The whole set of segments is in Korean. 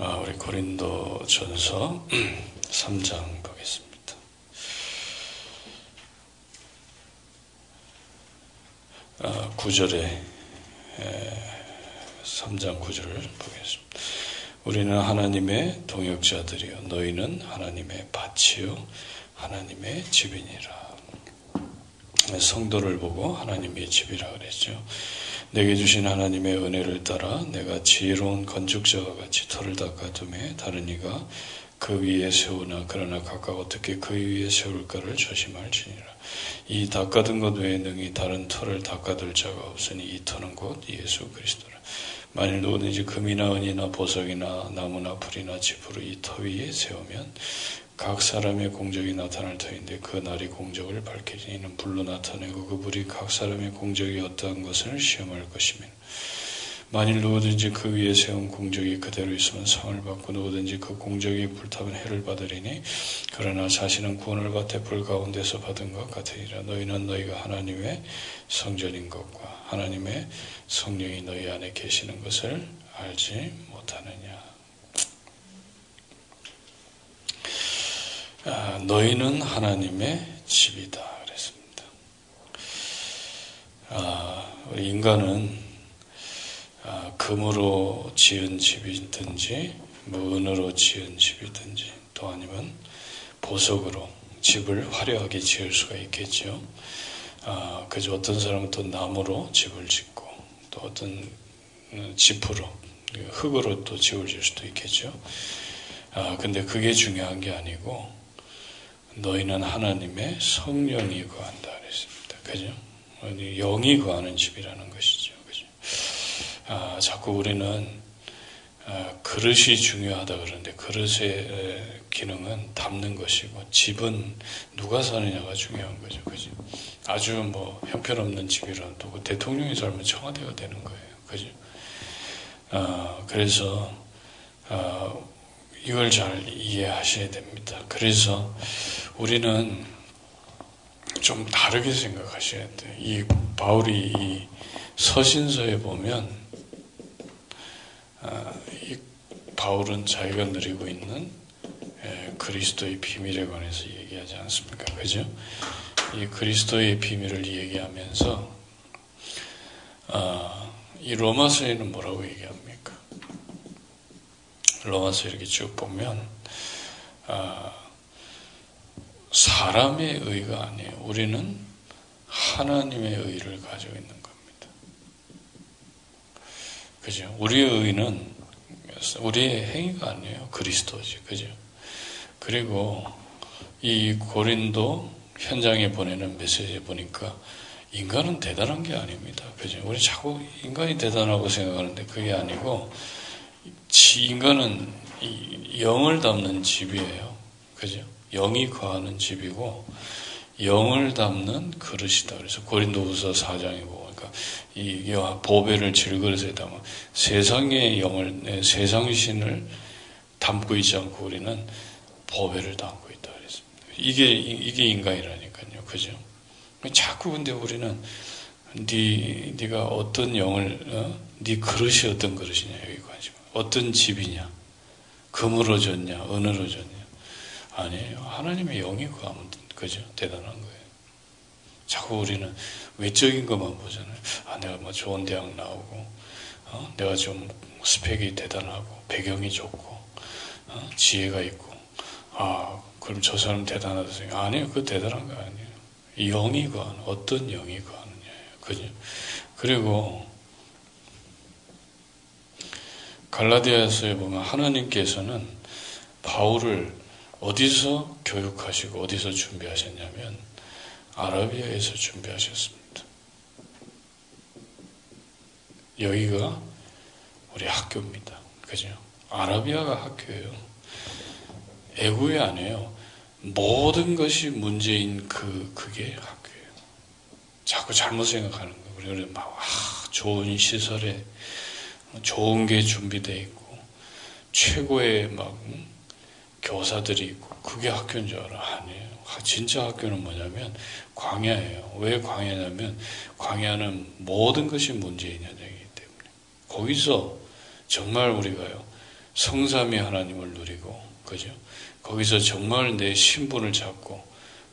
아, 우리 고린도 전서 3장 보겠습니다. 아, 9절에 3장 9절을 보겠습니다. 우리는 하나님의 동역자들이요 너희는 하나님의 밭이요 하나님의 집이니라. 성도를 보고 하나님의 집이라 그랬죠. 내게 주신 하나님의 은혜를 따라 내가 지혜로운 건축자와 같이 터를 닦아둠에 다른 이가 그 위에 세우나 그러나 각각 어떻게 그 위에 세울까를 조심할지니라. 이 닦아둔 것 외에 능히 다른 터를 닦아둘 자가 없으니 이 터는 곧 예수 그리스도라. 만일 누구든지 금이나 은이나 보석이나 나무나 풀이나 지푸를 이 터 위에 세우면 각 사람의 공적이 나타날 터인데 그 날이 공적을 밝히지 이는 불로 나타내고 그 불이 각 사람의 공적이 어떠한 것을 시험할 것이며 만일 누구든지 그 위에 세운 공적이 그대로 있으면 상을 받고 누구든지 그 공적이 불타면 해를 받으리니 그러나 자신은 구원을 받되 불 가운데서 받은 것 같으니라. 너희는 너희가 하나님의 성전인 것과 하나님의 성령이 너희 안에 계시는 것을 알지 못하느냐 아, 너희는 하나님의 집이다 그랬습니다. 아, 우리 인간은 아, 금으로 지은 집이든지 뭐 은으로 지은 집이든지 또 아니면 보석으로 집을 화려하게 지을 수가 있겠죠. 아, 그저 어떤 사람은 또 나무로 집을 짓고 또 어떤 지프로 흙으로 또 집을 지을 수도 있겠죠. 아, 근데 그게 중요한 게 아니고 너희는 하나님의 성령이 거한다 그랬습니다. 그죠? 영이 거하는 집이라는 것이죠. 그죠? 아, 자꾸 우리는 아, 그릇이 중요하다 그러는데 그릇의 기능은 담는 것이고 집은 누가 사느냐가 중요한 거죠. 그죠? 아주 뭐 형편없는 집이라도 그 대통령이 살면 청와대가 되는 거예요. 그죠? 아, 그래서 아, 이걸 잘 이해하셔야 됩니다. 그래서 우리는 좀 다르게 생각하셔야 돼요. 이 바울이 이 서신서에 보면 아, 이 바울은 자기가 누리고 있는 그리스도의 비밀에 관해서 얘기하지 않습니까? 그죠? 이 그리스도의 비밀을 얘기하면서 아, 이 로마서에는 뭐라고 얘기합니까? 로마서 이렇게 쭉 보면 아, 사람의 의가 아니에요. 우리는 하나님의 의를 가지고 있는 겁니다. 그죠? 우리의 의는 우리의 행위가 아니에요. 그리스도지. 그죠? 그리고 이 고린도 현장에 보내는 메시지 보니까 인간은 대단한 게 아닙니다. 그죠? 우리 자꾸 인간이 대단하고 생각하는데 그게 아니고 인간은 영을 담는 집이에요. 그죠? 영이 거하는 집이고 영을 담는 그릇이다. 그래서 고린도후서 4장에 보니까 이 보배를 질그릇에 담아 세상의 영을 세상 신을 담고 있지 않고 우리는 보배를 담고 있다 그랬습니다. 이게 이게 인간이라니까요. 그죠? 자꾸 근데 우리는 네 네가 어떤 영을 어? 네 그릇이 어떤 그릇이냐 여기 관심. 어떤 집이냐? 금으로 졌냐? 은으로 졌냐? 아니에요. 하나님의 영이 그하면 그죠? 대단한 거예요. 자꾸 우리는 외적인 것만 보잖아요. 아, 내가 뭐 좋은 대학 나오고, 어? 내가 좀 스펙이 대단하고, 배경이 좋고, 어? 지혜가 있고, 아, 그럼 저 사람 대단하다 생각. 아니에요. 그 대단한 거 아니에요. 영이 거하는, 어떤 영이 거하느냐예요. 그죠? 그리고, 갈라디아서에 보면 하나님께서는 바울을 어디서 교육하시고 어디서 준비하셨냐면 아라비아에서 준비하셨습니다. 여기가 우리 학교입니다. 그죠? 아라비아가 학교예요. 애국이 아니에요. 모든 것이 문제인 그, 그게 학교예요. 자꾸 잘못 생각하는 거예요. 우리는 막, 아, 좋은 시설에 좋은 게 준비되어 있고, 최고의 막, 교사들이 있고 그게 학교인 줄 알아. 아니에요. 진짜 학교는 뭐냐면 광야예요. 왜 광야냐면 광야는 모든 것이 문제인 현장이기 때문에 거기서 정말 우리가요 성삼위 하나님을 누리고, 그죠? 거기서 정말 내 신분을 잡고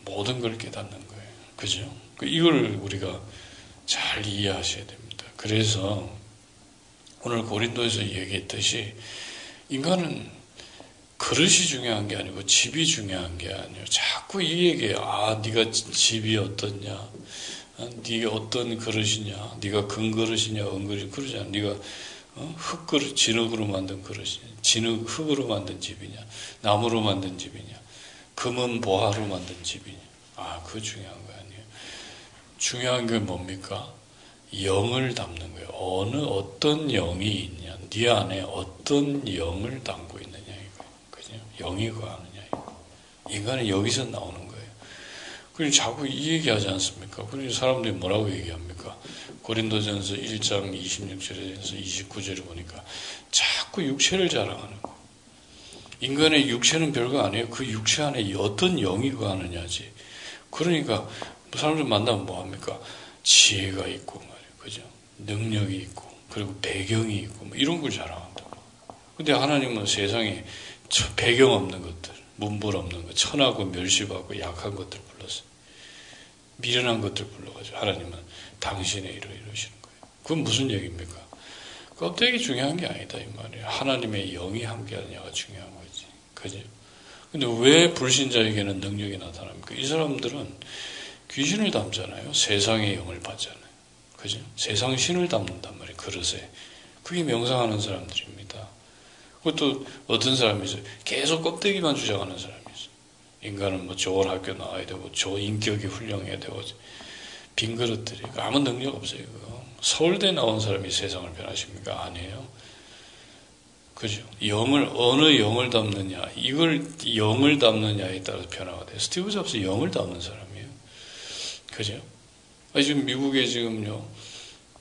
모든 걸 깨닫는 거예요. 그죠? 그 이걸 우리가 잘 이해하셔야 됩니다. 그래서 오늘 고린도에서 얘기했듯이 인간은 그릇이 중요한 게 아니고 집이 중요한 게 아니에요. 자꾸 이 얘기에 아 네가 집이 어떻냐, 아, 네가 어떤 그릇이냐, 네가 금그릇이냐, 은그릇 그러잖아. 네가 어? 흙그릇, 진흙으로 만든 그릇이냐, 진흙 흙으로 만든 집이냐, 나무로 만든 집이냐, 금은 보화로 만든 집이냐. 아, 그거 중요한 거 아니에요. 중요한 게 뭡니까? 영을 담는 거예요. 어느 어떤 영이 있냐, 네 안에 어떤 영을 담고 있느냐 이거, 그죠? 영이 거하느냐 이거. 인간은 여기서 나오는 거예요. 그리고 자꾸 이 얘기하지 않습니까? 그리고 사람들이 뭐라고 얘기합니까? 고린도전서 1장 26절에서 29절에 보니까 자꾸 육체를 자랑하는 거. 인간의 육체는 별거 아니에요. 그 육체 안에 어떤 영이 거하느냐지. 그러니까 사람들 만나면 뭐 합니까? 지혜가 있고? 능력이 있고 그리고 배경이 있고 뭐 이런 걸 자랑한다. 근데 하나님은 세상에 배경 없는 것들, 문불 없는 것, 천하고 멸시받고 약한 것들 불렀어요. 미련한 것들 불러가지고 하나님은 당신의 일을 이루시는 거예요. 그건 무슨 얘기입니까? 껍데기 중요한 게 아니다 이 말이에요. 하나님의 영이 함께하느냐가 중요한 거지. 그죠? 근데 왜 불신자에게는 능력이 나타납니까? 이 사람들은 귀신을 담잖아요. 세상의 영을 받잖아요. 그죠? 세상 신을 담는단 말이에요. 그릇에. 그게 명상하는 사람들입니다. 그것도 어떤 사람이 있어요. 계속 껍데기만 주장하는 사람이 있어요. 인간은 뭐 좋은 학교 나와야 되고, 좋은 인격이 훌륭해야 되고, 빈 그릇들이. 아무 능력 없어요, 그거. 서울대 나온 사람이 세상을 변하십니까? 아니에요. 그죠? 영을, 어느 영을 담느냐, 이걸 영을 담느냐에 따라서 변화가 돼요. 스티브 잡스 영을 담는 사람이에요. 그죠? 지금 미국에 지금요,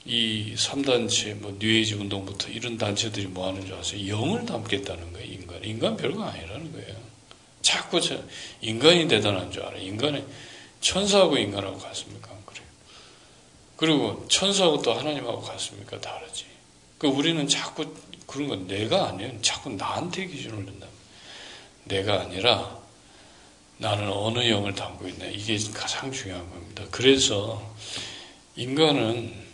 이 3단체, 뭐, 뉴에이지 운동부터 이런 단체들이 뭐 하는 줄 아세요? 영을 담겠다는 거예요, 인간. 인간 별거 아니라는 거예요. 자꾸 저, 인간이 대단한 줄 알아요. 인간이 천사하고 인간하고 같습니까? 안 그래요. 그리고 천사하고 또 하나님하고 같습니까? 다르지. 그 우리는 자꾸 그런 건 내가 아니에요. 자꾸 나한테 기준을 둔다. 내가 아니라 나는 어느 영을 담고 있나 이게 가장 중요한 겁니다. 그래서 인간은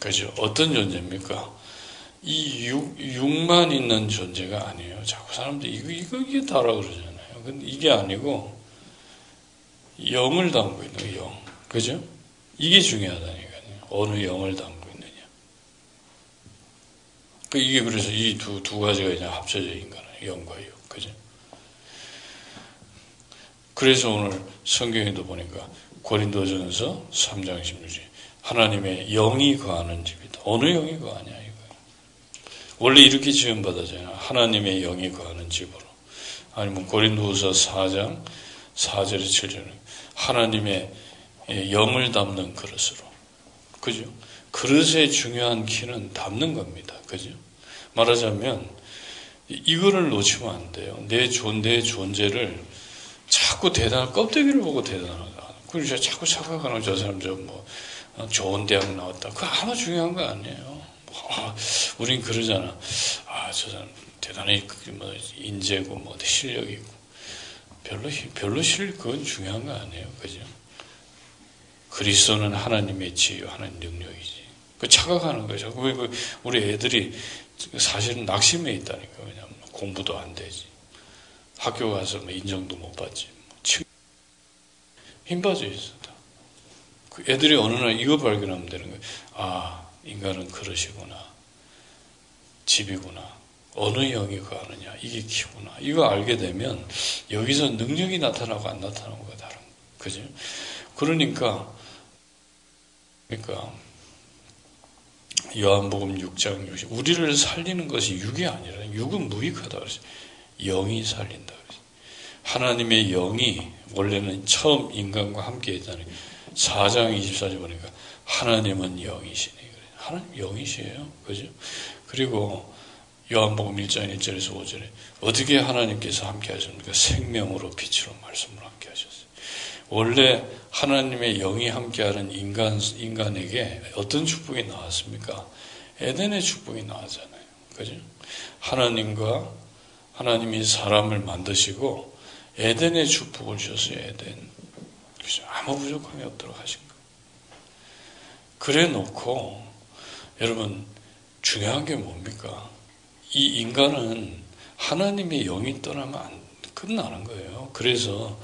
그죠 어떤 존재입니까? 이 육, 육만 있는 존재가 아니에요. 자꾸 사람들이 이거 이거 이게 다라 그러잖아요. 근데 이게 아니고 영을 담고 있는 거 영, 그죠? 이게 중요하다니까요. 어느 영을 담고 있느냐. 그 이게 그래서 이 두 두 가지가 그냥 합쳐져 인간은 영과 육, 그죠? 그래서 오늘 성경에도 보니까 고린도전서 3장 16절 하나님의 영이 거하는 집이다. 어느 영이 거하냐 이거예요. 원래 이렇게 지음 받아잖아요. 하나님의 영이 거하는 집으로. 아니면 고린도후서 4장 4절에 7절에 하나님의 영을 담는 그릇으로. 그죠? 그릇의 중요한 키는 담는 겁니다. 그죠? 말하자면 이거를 놓치면 안 돼요. 내 존, 내 존재를 자꾸 대단한 껍데기를 보고 대단하다. 그리고 자꾸 착각하는 저 사람 저뭐 어, 좋은 대학 나왔다. 그거 아무 중요한 거 아니에요. 아, 우린 그러잖아. 아, 저 사람 대단히 그뭐 인재고 뭐 실력이 있고 별로 별로 실 그건 중요한 거 아니에요. 그죠? 그리스도는 하나님의 지혜, 하나님 능력이지. 그 착각하는. 왜그 우리 애들이 사실은 낙심해 있다니까. 왜냐면 공부도 안 되지. 학교 가서 뭐 인정도 못 받지. 힘 빠져 있어. 그 애들이 어느 날 이거 발견하면 되는 거예요. 아, 인간은 그러시구나. 집이구나. 어느 영이 거하느냐. 이게 키구나. 이거 알게 되면 여기서 능력이 나타나고 안 나타나고가 다른 그죠? 그러니까, 그러니까, 요한복음 6장 60. 우리를 살리는 것이 육이 아니라 육은 무익하다 그랬어요. 영이 살린다 그랬어요. 하나님의 영이 원래는 처음 인간과 함께 있다는 4장 24절 보니까 하나님은 영이시네. 하나님 영이시에요. 그죠? 그리고 요한복음 1장 1절에서 5절에 어떻게 하나님께서 함께 하셨습니까? 생명으로 빛으로 말씀을 함께 하셨어요. 원래 하나님의 영이 함께하는 인간, 인간에게 어떤 축복이 나왔습니까? 에덴의 축복이 나왔잖아요. 그죠? 하나님과 하나님이 사람을 만드시고 에덴의 축복을 주셨어요. 에덴. 아무 부족함이 없도록 하신 거예요. 그래 놓고 여러분 중요한 게 뭡니까? 이 인간은 하나님의 영이 떠나면 안 끝나는 거예요. 그래서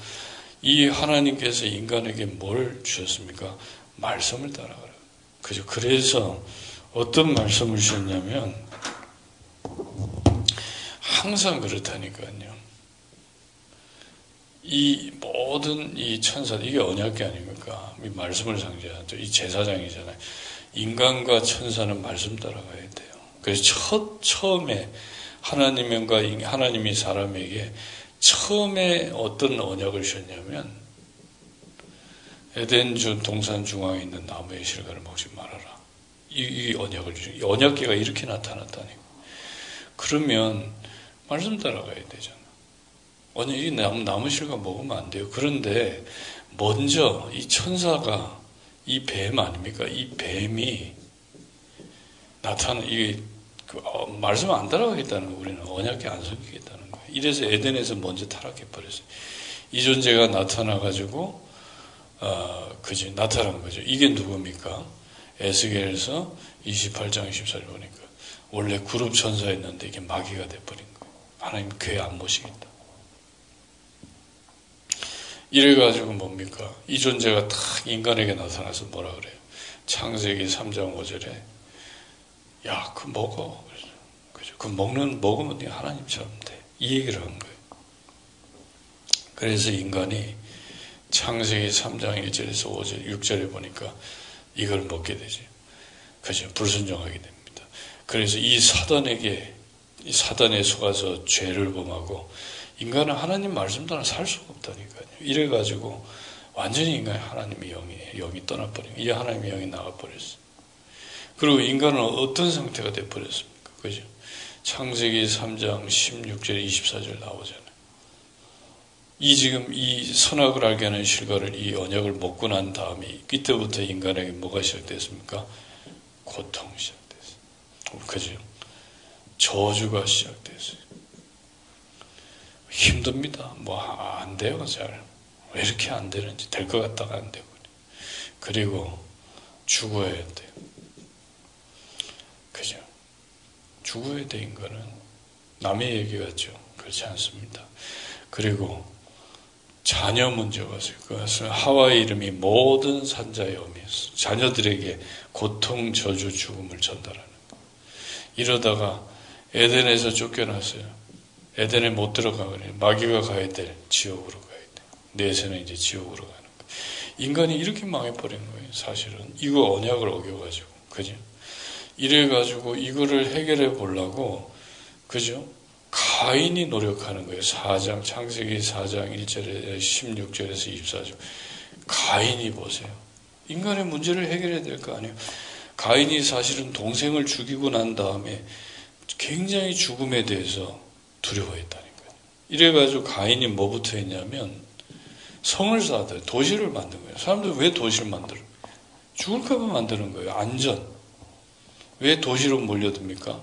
이 하나님께서 인간에게 뭘 주셨습니까? 말씀을 따라가라. 그죠? 그래서 어떤 말씀을 주셨냐면 항상 그렇다니까요. 이 모든 이 천사 이게 언약계 아닙니까? 이 말씀을 상징하죠. 이 제사장이잖아요. 인간과 천사는 말씀 따라가야 돼요. 그래서 첫 처음에 하나님과 하나님이 사람에게 처음에 어떤 언약을 주셨냐면 에덴주 동산 중앙에 있는 나무의 실과를 먹지 말아라. 이, 이 언약을 주죠. 언약계가 이렇게 나타났다니까. 그러면 말씀 따라가야 되잖아. 언약 이 나무, 나무 실과 먹으면 안 돼요. 그런데 먼저 이 천사가 이 뱀 아닙니까? 이 뱀이 나타나 이게 그, 어, 말씀 안 따라가겠다는 거 우리는 언약계 안 섬기겠다는 거예요. 이래서 에덴에서 먼저 타락해 버렸어요. 이 존재가 나타나 가지고 어, 그지 나타난 거죠. 이게 누굽니까? 에스겔에서 28장 24절 보니까 원래 그룹 천사였는데 이게 마귀가 돼버린 거예요. 하나님 교회 안 모시겠다. 이래 가지고 뭡니까? 이 존재가 딱 인간에게 나타나서 뭐라 그래요? 창세기 3장 5절에 야, 그 먹어. 그죠? 그 먹는, 먹으면 네 하나님처럼 돼. 이 얘기를 한 거예요. 그래서 인간이 창세기 3장 1절에서 5절, 6절에 보니까 이걸 먹게 되죠. 그죠? 불순종하게 됩니다. 그래서 이 사단에게, 이 사단에 속아서 죄를 범하고 인간은 하나님 말씀 따라 살 수가 없다니까요. 이래가지고 완전히 인간이 하나님의 영이, 영이 떠나버리고, 이 하나님의 영이 나가버렸어요. 그리고 인간은 어떤 상태가 되어버렸습니까? 그죠? 창세기 3장 16절 24절 나오잖아요. 이 지금 이 선악을 알게 하는 실과를 이 언약을 먹고 난 다음에 이때부터 인간에게 뭐가 시작됐습니까? 고통이 시작됐어요. 그죠? 저주가 시작됐어요. 힘듭니다. 뭐 안 돼요, 잘. 왜 이렇게 안 되는지 될 것 같다가 안 되고. 그리고 죽어야 돼요. 그죠? 죽어야 돼, 인간은. 남의 얘기 같죠? 그렇지 않습니다. 그리고 자녀 문제가 있어요. 그것은 하와의 이름이 모든 산자의 어미였어. 자녀들에게 고통, 저주, 죽음을 전달하는 거. 이러다가 에덴에서 쫓겨났어요. 에덴에 못 들어가거든요. 마귀가 가야 될 지옥으로 내세는 이제 지옥으로 가는 거. 인간이 이렇게 망해버린 거예요. 사실은 이거 언약을 어겨가지고, 그죠? 이래가지고 이거를 해결해 보려고, 그죠? 가인이 노력하는 거예요. 4장, 창세기 4장 1절에 16절에서 24절. 가인이 보세요. 인간의 문제를 해결해야 될 거 아니에요. 가인이 사실은 동생을 죽이고 난 다음에 굉장히 죽음에 대해서 두려워했다니까요. 이래가지고 가인이 뭐부터 했냐면 성을 쌓아요. 도시를 만든 거예요. 사람들 왜 도시를 만들어? 죽을까봐 만드는 거예요. 안전. 왜 도시로 몰려듭니까?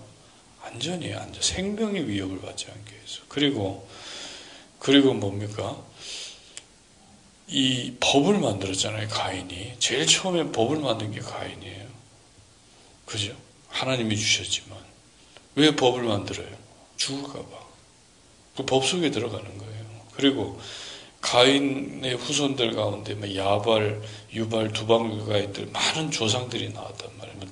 안전이에요, 안전. 생명의 위협을 받지 않게 해서. 그리고, 그리고 뭡니까? 이 법을 만들었잖아요, 가인이. 제일 처음에 법을 만든 게 가인이에요. 그죠? 하나님이 주셨지만. 왜 법을 만들어요? 죽을까봐. 그 법 속에 들어가는 거예요. 그리고 가인의 후손들 가운데 뭐 야발, 유발, 두방가인들 많은 조상들이 나왔단 말이에요. 뭐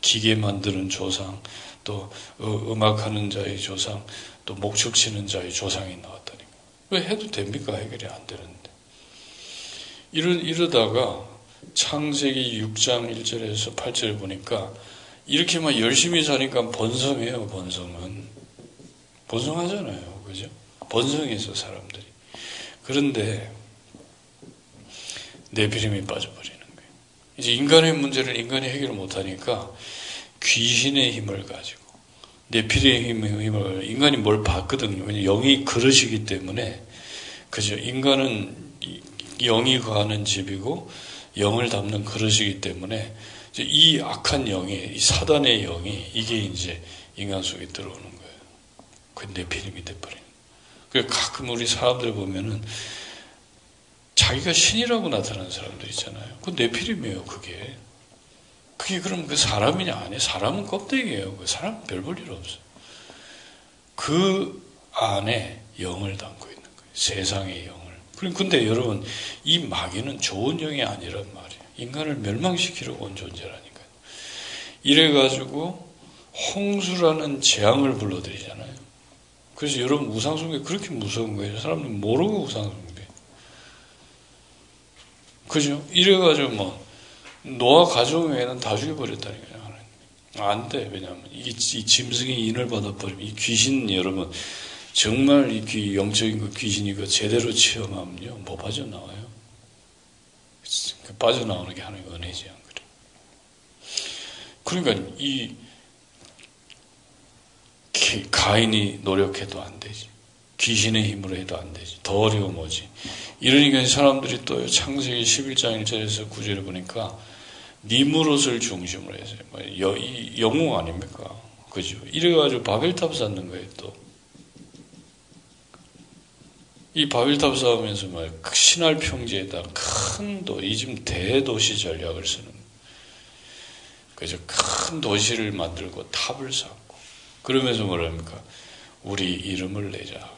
기계 만드는 조상, 또 어, 음악하는 자의 조상, 또 목축 치는 자의 조상이 나왔다니까. 왜 해도 됩니까? 해결이 안 되는데. 이러, 이러다가 창세기 6장 1절에서 8절 보니까 이렇게만 열심히 사니까 번성해요, 번성은. 번성하잖아요. 그죠? 번성해서 사람들이. 그런데 내비림이 빠져버리는 거예요. 이제 인간의 문제를 인간이 해결 못하니까 귀신의 힘을 가지고 내피리의 힘을 인간이 뭘 봤거든요. 왜냐 영이 그러시기 때문에 그죠. 인간은 영이 거하는 집이고 영을 담는 그릇이기 때문에 이 악한 영이 이 사단의 영이 이게 이제 인간 속에 들어오는 거예요. 그 네피림이 돼버리는. 그 가끔 우리 사람들 보면은 자기가 신이라고 나타나는 사람들 있잖아요. 그 네피림이에요, 그게. 그게 그럼 그 사람이냐? 아니, 사람은 껍데기예요. 그 사람 별볼 일 없어요. 그 안에 영을 담고 있는 거예요. 세상의 영을. 근데 여러분, 이 마귀는 좋은 영이 아니란 말이에요. 인간을 멸망시키려고 온 존재라니까요. 이래가지고 홍수라는 재앙을 불러들이잖아요. 그래서 여러분 우상숭배 그렇게 무서운 거예요. 사람들 모르고 우상숭배. 그죠? 이래가지고 뭐 노아 가정 외에는 다 죽여버렸다니까요. 안 돼. 왜냐하면 이, 이 짐승이 인을 받아버리면 이 귀신 여러분 정말 이 귀, 영적인 그 귀신이 그 제대로 체험하면요 뭐 빠져나와요. 그 빠져나오는 게 하나님의 은혜지 안 그래. 그러니까 이 가인이 노력해도 안 되지. 귀신의 힘으로 해도 안 되지. 더 어려워 뭐지. 이러니까 사람들이 또 창세기 11장 1절에서 9절을 보니까 니무롯을 중심으로 해서 뭐 영웅 아닙니까? 그죠? 이래가지고 바벨탑 쌓는 거예요 또. 이 바벨탑 쌓으면서 막그 신할 평지에다 큰 도, 이 지금 대도시 전략을 쓰는 그래서 큰 도시를 만들고 탑을 쌓고 그러면서 뭐랍니까? 우리 이름을 내자.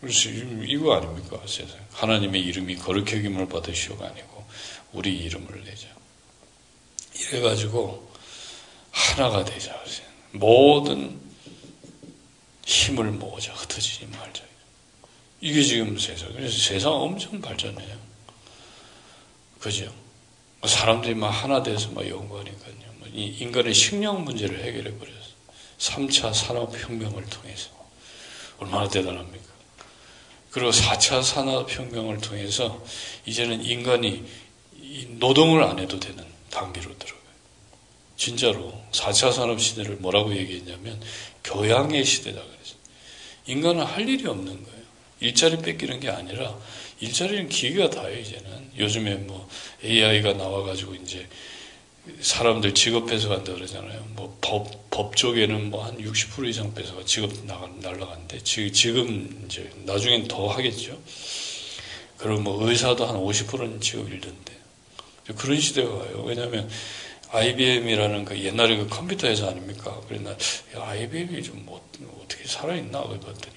그래서 이거 아닙니까? 세상 하나님의 이름이 거룩히 여김을 받으시오가 아니고 우리 이름을 내자. 이래가지고 하나가 되자. 모든 힘을 모으자. 흩어지지 말자. 이게 지금 세상. 그래서 세상 엄청 발전해요. 그죠? 사람들이 막 하나 돼서 막 연구하니까요. 뭐 인간의 식량 문제를 해결해 버렸어 3차 산업혁명을 통해서 얼마나 대단합니까 그리고 4차 산업혁명을 통해서 이제는 인간이 노동을 안 해도 되는 단계로 들어가요. 진짜로 4차 산업 시대를 뭐라고 얘기했냐면 교양의 시대다 그랬어요. 인간은 할 일이 없는 거예요. 일자리 뺏기는 게 아니라 일자리는 기계가 다요 이제는. 요즘에 뭐 AI가 나와가지고 이제 사람들 직업 뺏어간다 그러잖아요. 뭐 법, 법 쪽에는 뭐 한 60% 이상 뺏어가 직업 나가, 날라갔는데, 지금 이제 나중엔 더 하겠죠. 그리고 뭐 의사도 한 50%는 직업 잃던데. 그런 시대가 와요. 왜냐하면 IBM이라는 그 옛날에 그 컴퓨터 회사 아닙니까? 그래서 IBM이 좀 뭐, 어떻게 살아있나? 그랬더니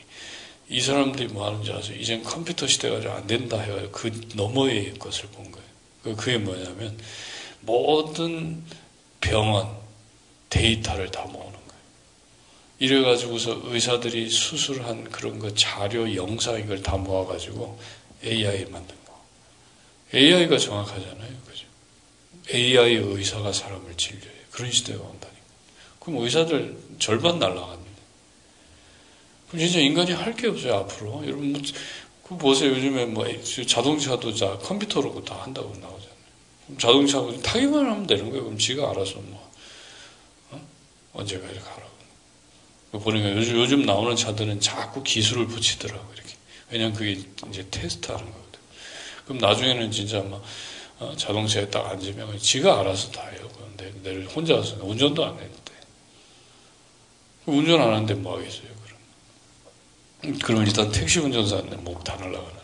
이 사람들이 뭐 하는지 아세요? 이젠 컴퓨터 시대가 안 된다 해가지고 그 너머의 것을 본 거예요. 그, 그게 뭐냐면 모든 병원 데이터를 다 모으는 거예요. 이래가지고서 의사들이 수술한 그런 거 자료, 영상 이걸 다 모아가지고 AI 만든 거. AI가 정확하잖아요. 그죠? AI 의사가 사람을 진료해요. 그런 시대가 온다니까. 그럼 의사들 절반 날라갔는데. 그럼 진짜 인간이 할 게 없어요, 앞으로. 여러분, 뭐, 그 보세요. 요즘에 뭐 자동차도 자 컴퓨터로 다 한다고 나오죠. 자동차 타기만 하면 되는 거예요. 그럼 지가 알아서 뭐 어? 언제까지 가라고. 보니까 요즘, 요즘 나오는 차들은 자꾸 기술을 붙이더라고 이렇게. 왜냐면 그게 이제 테스트하는 거거든. 그럼 나중에는 진짜 막 어, 자동차에 딱 앉으면 지가 알아서 다 해요. 근데 내를 혼자 와서 운전도 안 했는데. 운전 안 하는데 뭐 하겠어요, 그럼. 그러면 일단 택시 운전사는 목다 날라가는.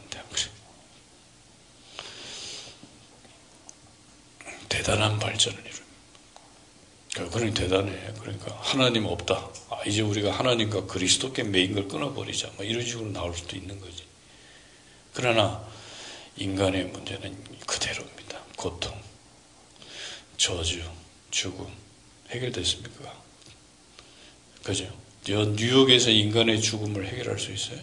대단한 발전을 이룹니다. 그러니 대단해. 그러니까 하나님 없다. 아, 이제 우리가 하나님과 그리스도께 매인 걸 끊어버리자. 뭐 이런 식으로 나올 수도 있는 거지. 그러나 인간의 문제는 그대로입니다. 고통, 저주, 죽음 해결됐습니까? 그죠? 뉴욕에서 인간의 죽음을 해결할 수 있어요?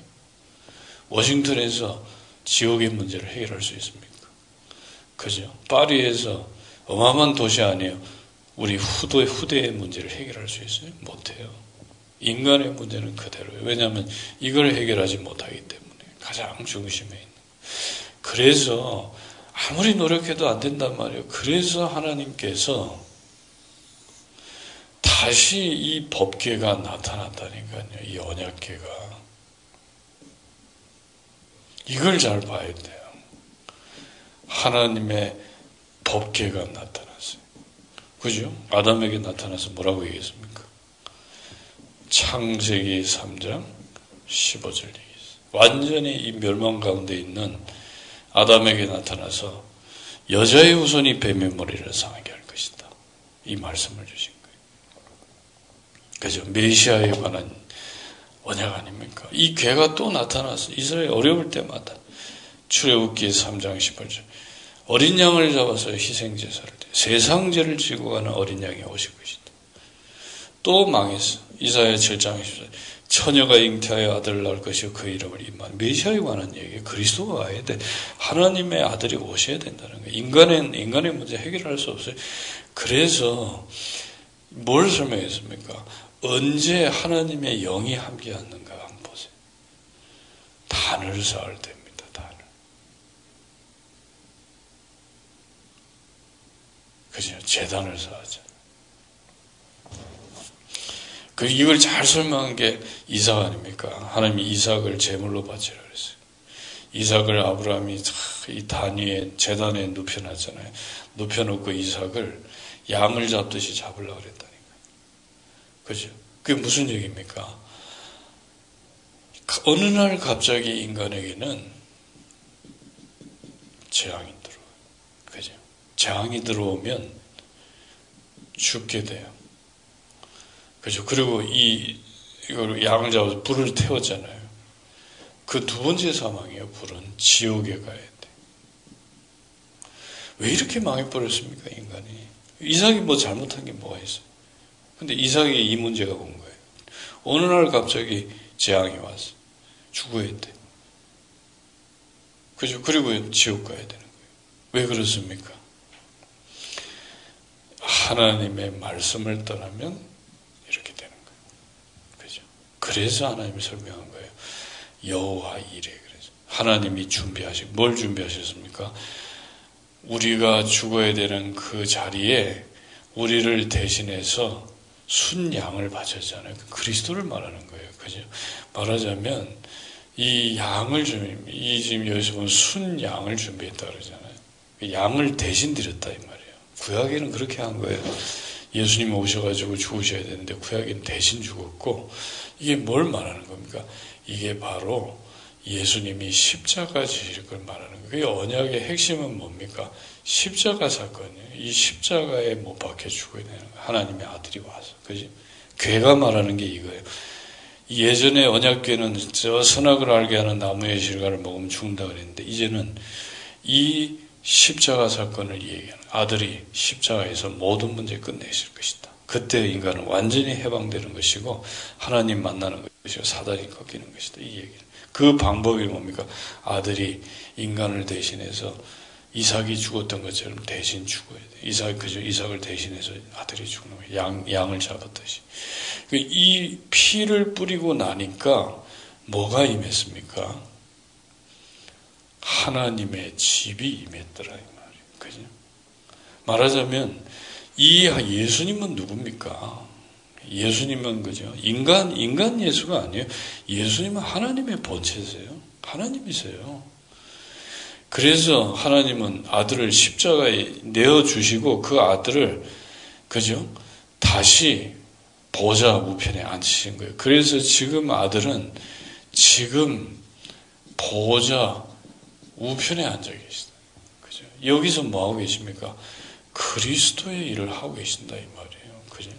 워싱턴에서 지옥의 문제를 해결할 수 있습니까? 그죠? 파리에서 어마어마한 도시 아니에요. 우리 후대, 후대의 문제를 해결할 수 있어요? 못해요. 인간의 문제는 그대로예요. 왜냐하면 이걸 해결하지 못하기 때문에 가장 중심에 있는. 그래서 아무리 노력해도 안 된단 말이에요. 그래서 하나님께서 다시 이 법계가 나타났다니까요. 이 언약계가. 이걸 잘 봐야 돼요. 하나님의 법계가 나타났어요. 그죠? 아담에게 나타나서 뭐라고 얘기했습니까? 창세기 3장 15절 얘기 완전히 이 멸망 가운데 있는 아담에게 나타나서 여자의 후손이 뱀의 머리를 상하게 할 것이다. 이 말씀을 주신 거예요. 그죠? 메시아에 관한 언약 아닙니까? 이 괴가 또 나타나서 이스라엘 어려울 때마다 출애굽기 3장 18절 어린 양을 잡아서 희생제사를 돼 세상죄를 지고 가는 어린 양이 오실 것이다. 또 망했어. 이사야 7장 14절. 처녀가 잉태하여 아들을 낳을 것이요 그 이름을 임만 메시아에 관한 얘기 그리스도가 와야 돼. 하나님의 아들이 오셔야 된다는 거예요 인간의 인간의 문제 해결할 수 없어요. 그래서 뭘 설명했습니까? 언제 하나님의 영이 함께 하는가 한번 보세요. 단을 쌓을 때입니다 단을 그죠 재단을 쌓았잖아요 그 이걸 잘 설명한 게 이삭 아닙니까? 하나님이 이삭을 제물로 바치라 그랬어요. 이삭을 아브라함이 이 단위에 재단에 눕혀놨잖아요. 눕혀놓고 이삭을 양을 잡듯이 잡으려고 그랬다니까. 그죠? 그게 무슨 얘기입니까? 어느 날 갑자기 인간에게는 재앙이? 재앙이 들어오면 죽게 돼요. 그죠. 그리고 이, 이걸 잡아서 불을 태웠잖아요. 그 두 번째 사망이에요, 불은. 지옥에 가야 돼. 왜 이렇게 망해버렸습니까, 인간이? 이삭이 뭐 잘못한 게 뭐가 있어요? 근데 이삭이 이 문제가 온 거예요. 어느 날 갑자기 재앙이 왔어. 죽어야 돼. 그죠? 그리고 지옥 가야 되는 거예요. 왜 그렇습니까? 하나님의 말씀을 떠나면 그래서 하나님이 설명한 거예요. 여호와 이래 그래서 하나님이 준비하시 뭘 준비하셨습니까? 우리가 죽어야 되는 그 자리에 우리를 대신해서 순양을 바쳤잖아요. 그 그리스도를 말하는 거예요. 그죠? 말하자면 이 양을 좀, 이 지금 여기서 보면 순양을 준비했다 그러잖아요. 그 양을 대신 드렸다 이 말이에요. 구약에는 그렇게 한 거예요. 예수님 오셔가지고 죽으셔야 되는데 구약에는 대신 죽었고 이게 뭘 말하는 겁니까? 이게 바로 예수님이 십자가 지실 걸 말하는 거예요. 언약의 핵심은 뭡니까? 십자가 사건이에요. 이 십자가에 못 박혀 죽어야 되는 거예요. 하나님의 아들이 와서. 그지? 괴가 말하는 게 이거예요. 예전에 언약궤는 저 선악을 알게 하는 나무의 실과를 먹으면 죽는다 그랬는데 이제는 이 십자가 사건을 얘기하는 아들이 십자가에서 모든 문제 끝내실 것이다. 그때 인간은 완전히 해방되는 것이고 하나님 만나는 것이고 사단이 꺾이는 것이다. 이 얘기는. 그 방법이 뭡니까? 아들이 인간을 대신해서 이삭이 죽었던 것처럼 대신 죽어야 돼. 이삭, 그죠? 이삭을 대신해서 아들이 죽는 거예요. 양, 양을 잡았듯이. 그이 피를 뿌리고 나니까 뭐가 임했습니까? 하나님의 집이 임했더라, 이 말이에요. 그죠? 말하자면, 이 예수님은 누굽니까? 예수님은 그죠? 인간, 인간 예수가 아니에요. 예수님은 하나님의 본체세요. 하나님이세요. 그래서 하나님은 아들을 십자가에 내어 주시고 그 아들을, 그죠? 다시 보좌 우편에 앉히신 거예요. 그래서 지금 아들은 지금 보좌 우편에 앉아 계시다. 그죠? 여기서 뭐 하고 계십니까? 그리스도의 일을 하고 계신다 이 말이에요. 그죠?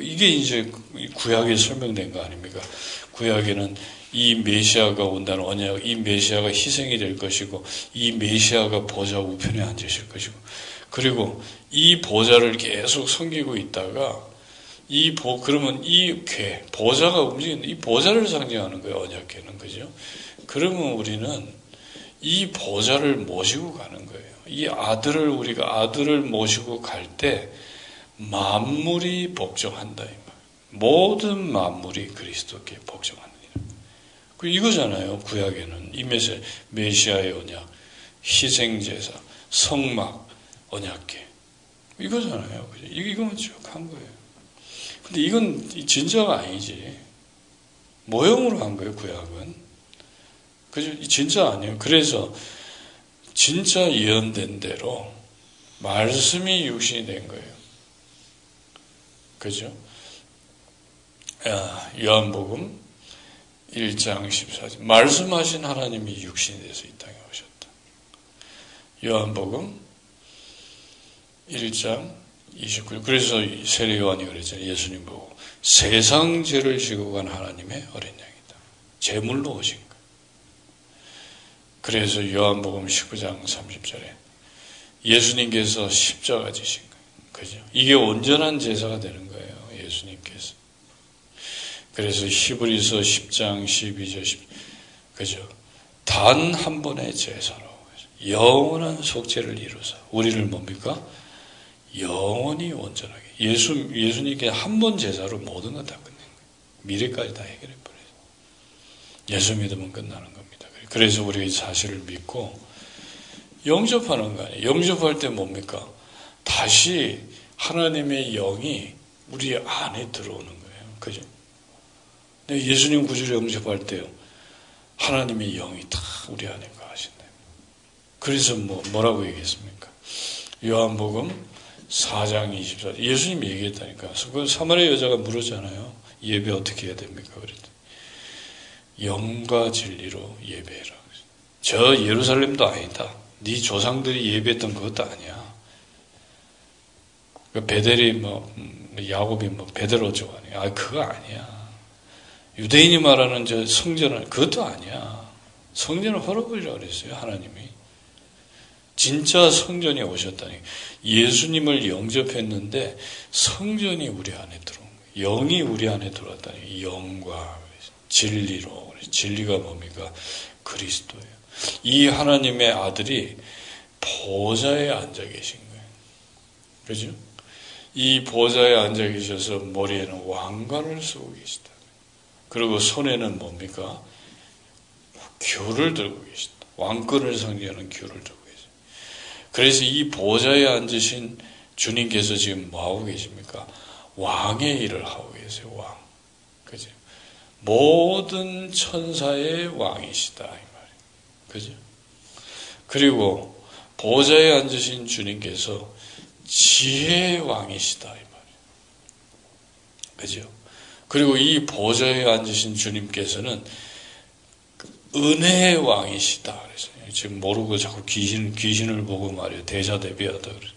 이게 이제 구약에 설명된 거 아닙니까? 구약에는 이 메시아가 온다는 언약, 이 메시아가 희생이 될 것이고, 이 메시아가 보좌 우편에 앉으실 것이고, 그리고 이 보좌를 계속 섬기고 있다가, 이 보, 그러면 이 궤, 보좌가 움직이는, 이 보좌를 상징하는 거예요, 언약궤는. 그죠? 그러면 우리는 이 보좌를 모시고 가는 거예요. 이 아들을 우리가 아들을 모시고 갈 때 만물이 복종한다. 모든 만물이 그리스도께 복종하느니라. 그 이거잖아요. 구약에는 이 메시, 메시아의 언약, 희생제사, 성막, 언약계. 이거잖아요. 이거만 쭉 한 거예요. 근데 이건 진짜가 아니지. 모형으로 한 거예요, 구약은. 그죠? 진짜 아니에요. 그래서 진짜 예언된 대로 말씀이 육신이 된 거예요. 그죠? 요한복음 1장 14절 말씀하신 하나님이 육신이 돼서 이 땅에 오셨다. 요한복음 1장 29절 그래서 세례 요한이 그랬잖아요. 예수님 보고 세상 죄를 지고 간 하나님의 어린 양이다. 제물로 오신 거. 그래서 요한복음 19장 30절에 예수님께서 십자가 지신 거예요. 그죠? 이게 온전한 제사가 되는 거예요. 예수님께서. 그래서 히브리서 10장 12절 10, 그죠? 단 한 번의 제사로 영원한 속죄를 이루사 우리를 뭡니까? 영원히 온전하게 예수 예수님께 한 번 제사로 모든 것다 끝낸 거예요. 미래까지 다 해결해 버려요. 예수 믿으면 끝나는 겁니다. 그래서 우리가 이 사실을 믿고 영접하는 거 아니에요. 영접할 때 뭡니까? 다시 하나님의 영이 우리 안에 들어오는 거예요. 그죠? 예수님 구주를 영접할 때요. 하나님의 영이 다 우리 안에 가신다. 그래서 뭐, 뭐라고 얘기했습니까? 요한복음 4장 24절. 예수님 얘기했다니까. 그 사마리아 여자가 물었잖아요. 예배 어떻게 해야 됩니까? 그랬더니. 영과 진리로 예배해라. 저 예루살렘도 아니다. 네 조상들이 예배했던 그것도 아니야. 그 베델이 뭐 음, 야곱이 뭐 베델로 좋아하니. 아 그거 아니야. 유대인이 말하는 저 성전은 그것도 아니야. 성전을 헐어버리라 그랬어요, 하나님이. 진짜 성전이 오셨다니. 예수님을 영접했는데 성전이 우리 안에 들어온 거예요. 영이 우리 안에 들어왔다니. 영과 진리로. 진리가 뭡니까? 그리스도예요. 이 하나님의 아들이 보좌에 앉아 계신 거예요. 그죠? 이 보좌에 앉아 계셔서 머리에는 왕관을 쓰고 계시다. 그리고 손에는 뭡니까? 귤을 들고 계시다. 왕권을 상징하는 귤을 들고 계시다. 그래서 이 보좌에 앉으신 주님께서 지금 뭐하고 계십니까? 왕의 일을 하고 계세요, 왕. 모든 천사의 왕이시다, 이 말이에요. 그죠? 그리고 보좌에 앉으신 주님께서 지혜의 왕이시다, 이. 그죠? 그리고 이 보좌에 앉으신 주님께서는 은혜의 왕이시다. 그랬어요. 지금 모르고 자꾸 귀신, 귀신을 보고 말이에요. 대자 대비하다. 그래서.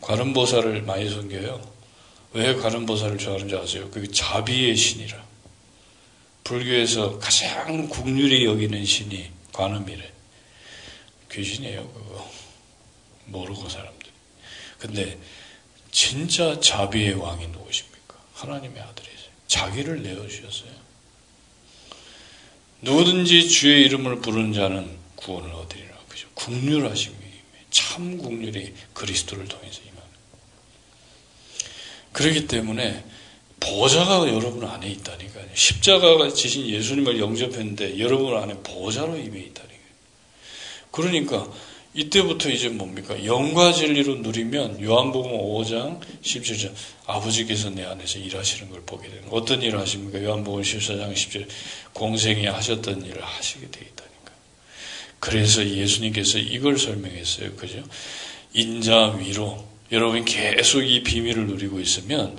관음보살을 많이 섬겨요. 왜 관음보살을 좋아하는지 아세요? 그게 자비의 신이라. 불교에서 가장 국률이 여기는 신이 관음이래. 귀신이에요, 그거. 모르고 사람들. 근데 진짜 자비의 왕이 누구십니까? 하나님의 아들이. 자기를 내어주셨어요. 누구든지 주의 이름을 부르는 자는 구원을 얻으리라. 그죠? 국률하심이, 참 국률이 그리스도를 통해서 임하는. 그렇기 때문에 보좌가 여러분 안에 있다니까요. 십자가가 지신 예수님을 영접했는데 여러분 안에 보좌로 임해 있다니까요. 그러니까 이때부터 이제 뭡니까? 영과 진리로 누리면 요한복음 5장 17절 아버지께서 내 안에서 일하시는 걸 보게 되는 어떤 일을 하십니까? 요한복음 14장 10절 공생이 하셨던 일을 하시게 돼 있다니까. 그래서 예수님께서 이걸 설명했어요. 그죠? 인자 위로 여러분이 계속 이 비밀을 누리고 있으면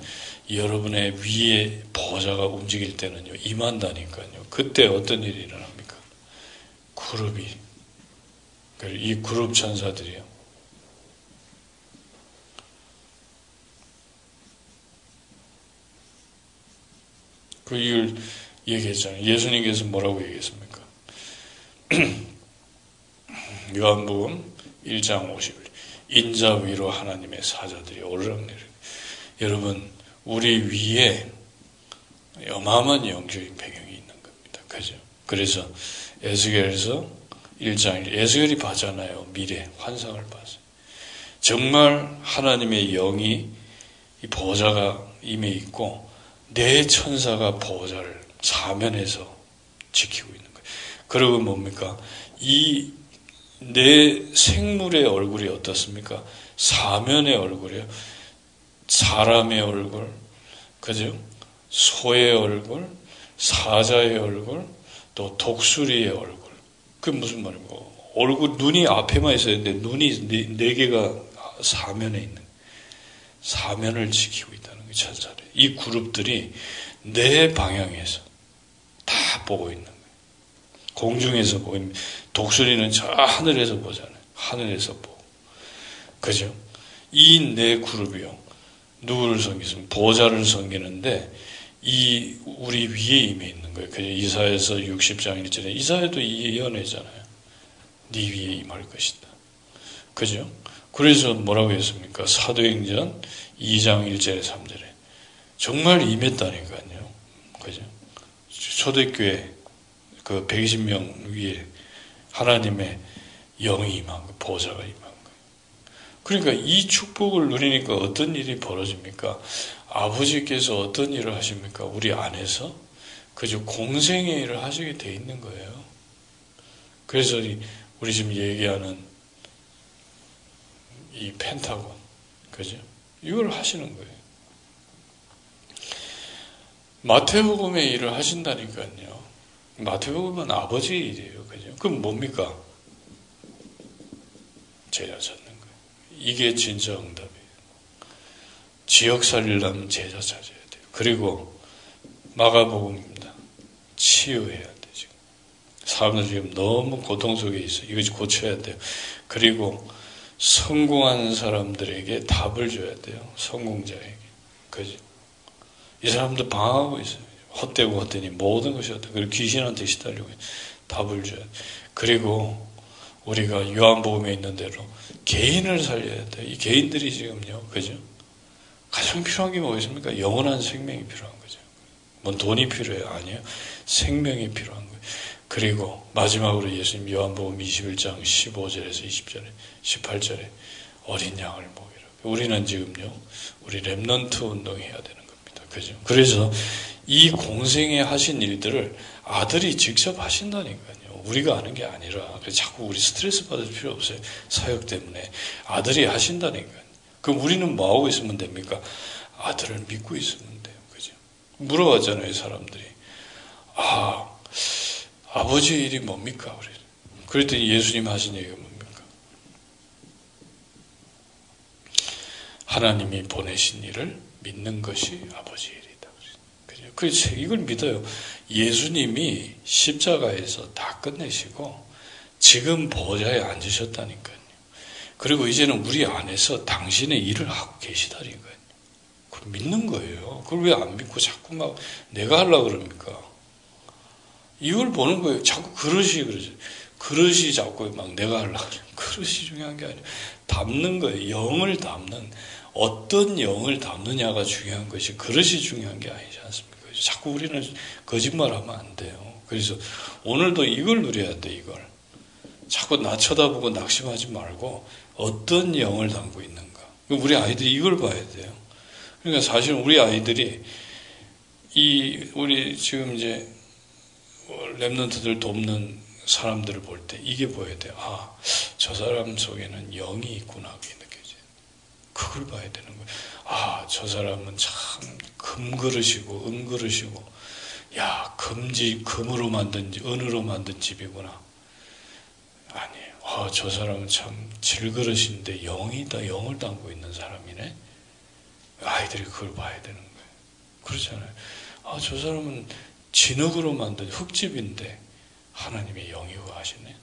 여러분의 위에 보좌가 움직일 때는요. 임한다니까요. 그때 어떤 일이 일어납니까? 그룹이 이 그룹 천사들이요. 그 이걸 얘기했잖아요. 예수님께서 뭐라고 얘기했습니까? 요한복음 1장 50일 인자 위로 하나님의 사자들이 오르락내리락 여러분 우리 위에 어마어마한 영적인 배경이 있는 겁니다. 그죠? 그래서 에스겔에서 1장 1 에스겔이 봤잖아요. 미래 환상을 봤어요. 정말 하나님의 영이 이 보좌가 임해 있고 내 천사가 보좌를 사면에서 지키고 있는 거예요. 그리고 뭡니까? 이 내 생물의 얼굴이 어떻습니까? 사면의 얼굴이요. 사람의 얼굴, 그죠? 소의 얼굴, 사자의 얼굴, 또 독수리의 얼굴. 그게 무슨 말입니까? 얼굴, 눈이 앞에만 있어야 되는데 눈이 네, 네 개가 사면에 있는, 사면을 지키고 있다는 게 천사래. 이 그룹들이 내 방향에서 다 보고 있는 거예요. 공중에서 보고 있는 독수리는 저 하늘에서 보잖아요. 하늘에서 보고. 그죠? 이 네 그룹이요. 누구를 섬기면 보좌를 섬기는데 이 우리 위에 임해 있는 거예요. 그죠? 이사에서 60장 1절에 이사에도 이연애잖아요. 네 위에 임할 것이다. 그죠? 그래서 뭐라고 했습니까? 사도행전 2장 1절에 3절에 정말 임했다니까요. 그죠? 초대교회 그 120명 위에 하나님의 영이 임한 거, 보좌가 임한. 그러니까 이 축복을 누리니까 어떤 일이 벌어집니까? 아버지께서 어떤 일을 하십니까? 우리 안에서 그저 공생의 일을 하시게 돼 있는 거예요. 그래서 우리 지금 얘기하는 이 펜타곤, 그죠? 이걸 하시는 거예요. 마태복음의 일을 하신다니까요. 마태복음은 아버지의 일이에요. 그죠? 그럼 뭡니까? 제자 찾는 거예요. 이게 진짜 응답이에요. 지역 살리려면 제자 찾아야 돼요. 그리고 마가복음입니다. 치유해야 돼, 지금. 사람들 지금 너무 고통 속에 있어. 이것이 고쳐야 돼요. 그리고 성공한 사람들에게 답을 줘야 돼요. 성공자에게. 그죠? 이 사람들 방황하고 있어요. 헛되고 헛되니 모든 것이 헛되고 그리고 귀신한테 시달리고 답을 줘야 돼. 그리고 우리가 요한복음에 있는 대로 개인을 살려야 돼. 이 개인들이 지금요. 그죠? 가장 필요한 게 뭐겠습니까? 영원한 생명이 필요한 거죠. 뭐 돈이 필요해요? 아니에요. 생명이 필요한 거예요. 그리고 마지막으로 예수님 요한복음 21장 15절에서 20절에 18절에 어린 양을 먹이라. 우리는 지금요. 우리 remnant 운동해야 되는 겁니다. 그죠? 그래서 이 공생에 하신 일들을 아들이 직접 하신다니까요. 우리가 하는 게 아니라 자꾸 우리 스트레스 받을 필요 없어요. 사역 때문에 아들이 하신다니까요. 그럼 우리는 뭐 하고 있으면 됩니까? 아들을 믿고 있으면 돼요. 그죠? 물어봤잖아요, 사람들이. 아, 아버지의 일이 뭡니까? 그래. 그랬더니 예수님 하신 얘기가 뭡니까? 하나님이 보내신 일을 믿는 것이 아버지의. 그래서 이걸 믿어요. 예수님이 십자가에서 다 끝내시고 지금 보좌에 앉으셨다니까요. 그리고 이제는 우리 안에서 당신의 일을 하고 계시다니까요. 그걸 믿는 거예요. 그걸 왜 안 믿고 자꾸 막 내가 하려고 그럽니까? 이걸 보는 거예요. 자꾸 그릇이 그러죠. 그릇이 자꾸 막 내가 하려고 그래요. 그릇이 중요한 게 아니에요. 담는 거예요. 영을 담는 어떤 영을 담느냐가 중요한 것이 그릇이 중요한 게 아니지 않습니까? 자꾸 우리는 거짓말하면 안 돼요. 그래서 오늘도 이걸 누려야 돼. 이걸 자꾸 나 쳐다보고 낙심하지 말고 어떤 영을 담고 있는가. 우리 아이들이 이걸 봐야 돼요. 그러니까 사실 우리 아이들이 이 우리 지금 이제 랩런트들 돕는 사람들을 볼 때 이게 보여야 돼요. 아, 저 사람 속에는 영이 있구나. 그게 느껴져요. 그걸 봐야 되는 거예요. 아, 저 사람은 참 금그릇이고, 은그릇이고, 야, 금지, 금으로 만든, 은으로 만든 집이구나. 아니에요. 아, 저 사람은 참 질그릇인데 영이다, 영을 담고 있는 사람이네. 아이들이 그걸 봐야 되는 거예요. 그렇잖아요. 아, 저 사람은 진흙으로 만든 흙집인데 하나님의 영이고 하시네.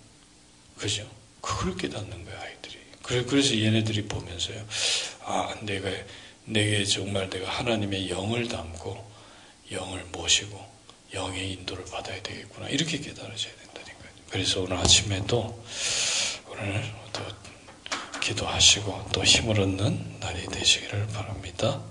그죠? 그걸 깨닫는 거예요, 아이들이. 그래서 얘네들이 보면서요. 아, 내가, 내게 정말 내가 하나님의 영을 담고 영을 모시고 영의 인도를 받아야 되겠구나. 이렇게 깨달아져야 된다니까요. 그래서 오늘 아침에도 오늘 또 기도하시고 또 힘을 얻는 날이 되시기를 바랍니다.